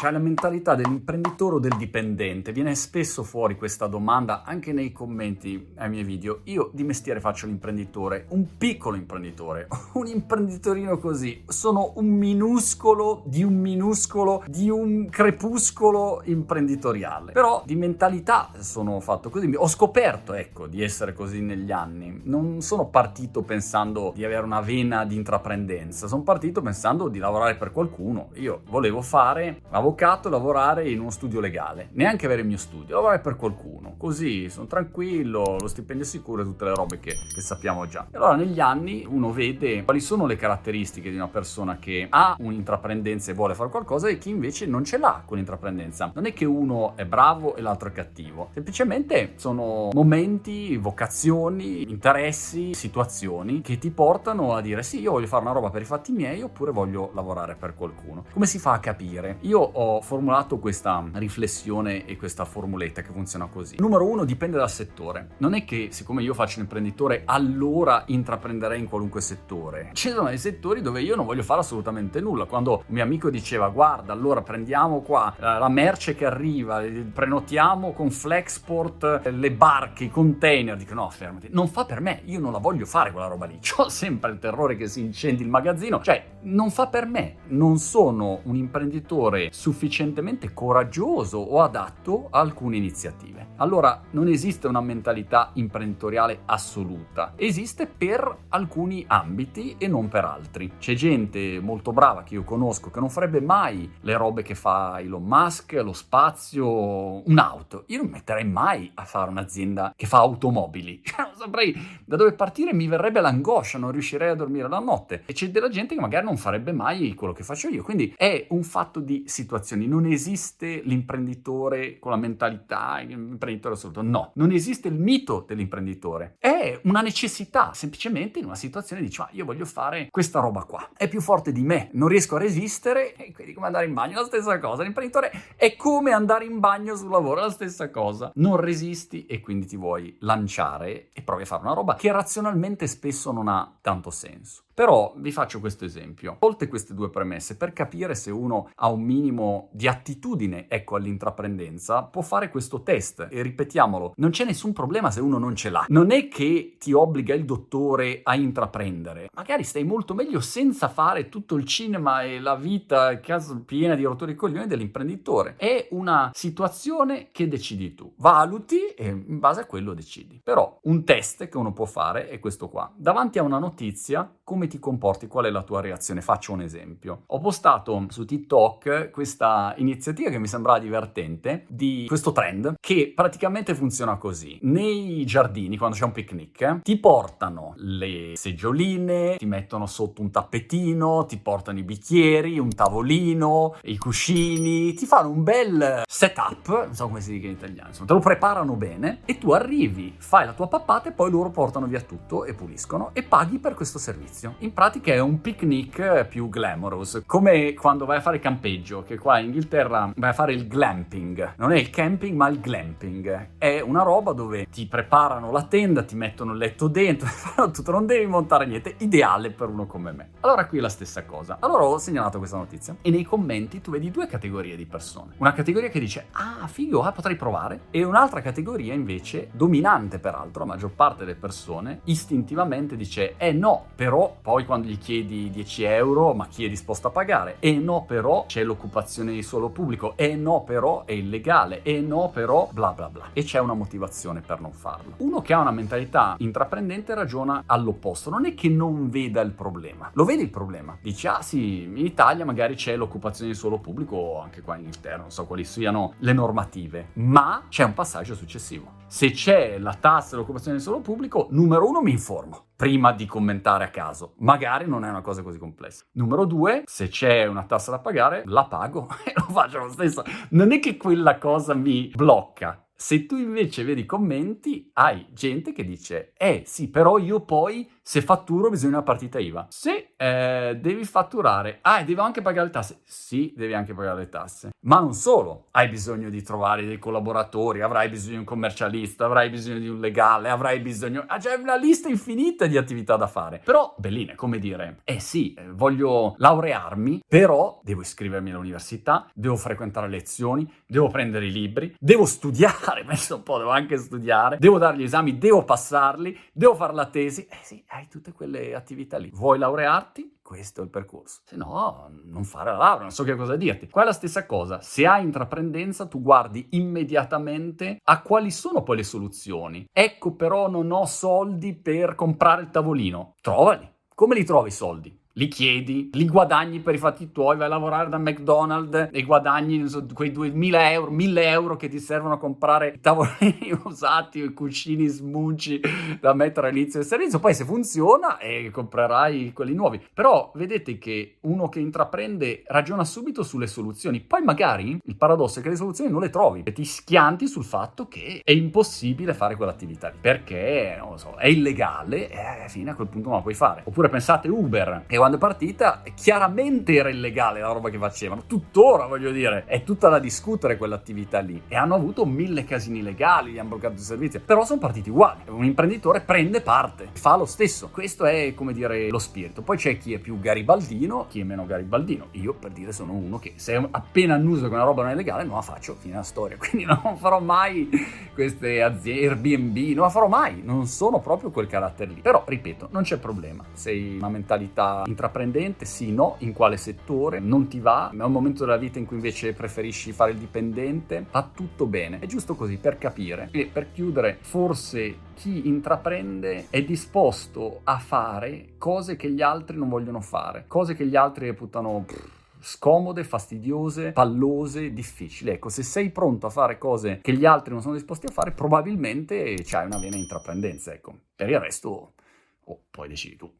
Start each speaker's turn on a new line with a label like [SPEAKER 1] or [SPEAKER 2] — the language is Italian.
[SPEAKER 1] Cioè la mentalità dell'imprenditore o del dipendente. Viene spesso fuori questa domanda anche nei commenti ai miei video. Io di mestiere faccio l'imprenditore, un piccolo imprenditore, un imprenditorino così. Sono un minuscolo di un minuscolo di un crepuscolo imprenditoriale. Però di mentalità sono fatto così. Ho scoperto, ecco, di essere così negli anni. Non sono partito pensando di avere una vena di intraprendenza, sono partito pensando di lavorare per qualcuno. Io volevo fare avvocato lavorare in uno studio legale, neanche avere il mio studio, lavorare per qualcuno, così sono tranquillo, lo stipendio è sicuro e tutte le robe che, che sappiamo già. E allora negli anni uno vede quali sono le caratteristiche di una persona che ha un'intraprendenza e vuole fare qualcosa e chi invece non ce l'ha quell'intraprendenza. Non è che uno è bravo e l'altro è cattivo, semplicemente sono momenti, vocazioni, interessi, situazioni che ti portano a dire sì, io voglio fare una roba per i fatti miei oppure voglio lavorare per qualcuno. Come si fa a capire? Io ho formulato questa riflessione e questa formuletta che funziona così. Numero uno, dipende dal settore. Non è che siccome io faccio l'imprenditore, allora intraprenderei in qualunque settore. Ci sono dei settori dove io non voglio fare assolutamente nulla. Quando un mio amico diceva, guarda, allora prendiamo qua eh, la merce che arriva, prenotiamo con Flexport eh, le barche, i container, dico no, fermati, non fa per me, io non la voglio fare quella roba lì. Ho sempre il terrore che si incendi il magazzino, cioè non fa per me, non sono un imprenditore sufficientemente coraggioso o adatto a alcune iniziative. Allora non esiste una mentalità imprenditoriale assoluta, esiste per alcuni ambiti e non per altri. C'è gente molto brava che io conosco che non farebbe mai le robe che fa Elon Musk, lo spazio, un'auto. Io non metterei mai a fare un'azienda che fa automobili. Non saprei da dove partire, mi verrebbe l'angoscia, non riuscirei a dormire la notte. E c'è della gente che magari non farebbe mai quello che faccio io. Quindi è un fatto di situazioni. Non esiste l'imprenditore con la mentalità, l'imprenditore assoluto. No, non esiste il mito dell'imprenditore. È una necessità. Semplicemente in una situazione dici, ma io voglio fare questa roba qua. È più forte di me, non riesco a resistere. E quindi come andare in bagno? La stessa cosa. L'imprenditore è come andare in bagno sul lavoro, la stessa cosa. Non resisti e quindi ti vuoi lanciare e provi a fare una roba che razionalmente spesso non ha tanto senso. Però vi faccio questo esempio. Tolte queste due premesse, per capire se uno ha un minimo di attitudine, ecco, all'intraprendenza, può fare questo test. E ripetiamolo, non c'è nessun problema se uno non ce l'ha. Non è che ti obbliga il dottore a intraprendere. Magari stai molto meglio senza fare tutto il cinema e la vita caso, piena di rottori coglioni dell'imprenditore. È una situazione che decidi tu. Valuti e in base a quello decidi. Però un test che uno può fare è questo qua. Davanti a una notizia, come ti comporti, qual è la tua reazione? Faccio un esempio. Ho postato su TikTok questa iniziativa che mi sembrava divertente di questo trend che praticamente funziona così. Nei giardini, quando c'è un picnic, ti portano le seggioline, ti mettono sotto un tappetino, ti portano i bicchieri, un tavolino, i cuscini, ti fanno un bel setup, non so come si dica in italiano, insomma, te lo preparano bene e tu arrivi, fai la tua pappata e poi loro portano via tutto e puliscono e paghi per questo servizio in pratica è un picnic più glamorous, come quando vai a fare campeggio, che qua in Inghilterra vai a fare il glamping. Non è il camping, ma il glamping. È una roba dove ti preparano la tenda, ti mettono il letto dentro, tutto, non devi montare niente, ideale per uno come me. Allora qui è la stessa cosa. Allora ho segnalato questa notizia e nei commenti tu vedi due categorie di persone. Una categoria che dice "Ah, figo, ah, potrei provare" e un'altra categoria invece dominante peraltro, la maggior parte delle persone istintivamente dice "Eh no, però poi quando gli chiedi 10 euro, ma chi è disposto a pagare? E no, però c'è l'occupazione di suolo pubblico. E no, però è illegale. E no, però bla bla bla. E c'è una motivazione per non farlo. Uno che ha una mentalità intraprendente ragiona all'opposto. Non è che non veda il problema. Lo vede il problema. Dice, ah sì, in Italia magari c'è l'occupazione di suolo pubblico, o anche qua in Inghilterra, non so quali siano le normative. Ma c'è un passaggio successivo. Se c'è la tassa dell'occupazione di suolo pubblico, numero uno mi informo prima di commentare a caso. Magari non è una cosa così complessa. Numero due, se c'è una tassa da pagare, la pago e lo faccio lo stesso. Non è che quella cosa mi blocca. Se tu invece vedi commenti, hai gente che dice, eh sì, però io poi Se fatturo bisogna una partita IVA. Sì, eh, devi fatturare. Ah, e devo anche pagare le tasse. Sì, devi anche pagare le tasse. Ma non solo. Hai bisogno di trovare dei collaboratori, avrai bisogno di un commercialista, avrai bisogno di un legale, avrai bisogno... Ah, c'è una lista infinita di attività da fare. Però, belline, come dire, eh sì, eh, voglio laurearmi, però devo iscrivermi all'università, devo frequentare lezioni, devo prendere i libri, devo studiare, penso un po', devo anche studiare, devo dare gli esami, devo passarli, devo fare la tesi. Eh sì, hai tutte quelle attività lì. Vuoi laurearti? Questo è il percorso. Se no, non fare la laurea, non so che cosa dirti. Qua è la stessa cosa. Se hai intraprendenza, tu guardi immediatamente a quali sono poi le soluzioni. Ecco, però non ho soldi per comprare il tavolino. Trovali. Come li trovi i soldi? Li chiedi, li guadagni per i fatti tuoi, vai a lavorare da McDonald's e guadagni so, quei 2000 euro, 1000 euro che ti servono a comprare tavolini usati i cuscini smunci da mettere all'inizio del servizio. Poi se funziona eh, comprerai quelli nuovi. Però vedete che uno che intraprende ragiona subito sulle soluzioni. Poi magari il paradosso è che le soluzioni non le trovi e ti schianti sul fatto che è impossibile fare quell'attività perché, non lo so, è illegale e eh, fine a quel punto non la puoi fare. Oppure pensate Uber e quando è partita, chiaramente era illegale la roba che facevano. Tuttora, voglio dire, è tutta da discutere quell'attività lì. E hanno avuto mille casini legali, gli hanno bloccato i servizi. Però sono partiti uguali. Un imprenditore prende parte, fa lo stesso. Questo è, come dire, lo spirito. Poi c'è chi è più garibaldino, chi è meno garibaldino. Io, per dire, sono uno che se appena annuso che una roba non è legale, non la faccio, fine la storia. Quindi non farò mai queste aziende, Airbnb, non la farò mai. Non sono proprio quel carattere lì. Però, ripeto, non c'è problema. Sei una mentalità intraprendente, sì, no, in quale settore, non ti va, è un momento della vita in cui invece preferisci fare il dipendente, va tutto bene. È giusto così per capire. E per chiudere, forse chi intraprende è disposto a fare cose che gli altri non vogliono fare, cose che gli altri reputano... Pff, scomode, fastidiose, pallose, difficili. Ecco, se sei pronto a fare cose che gli altri non sono disposti a fare, probabilmente c'hai una vena intraprendenza, ecco. Per il resto, oh, poi decidi tu.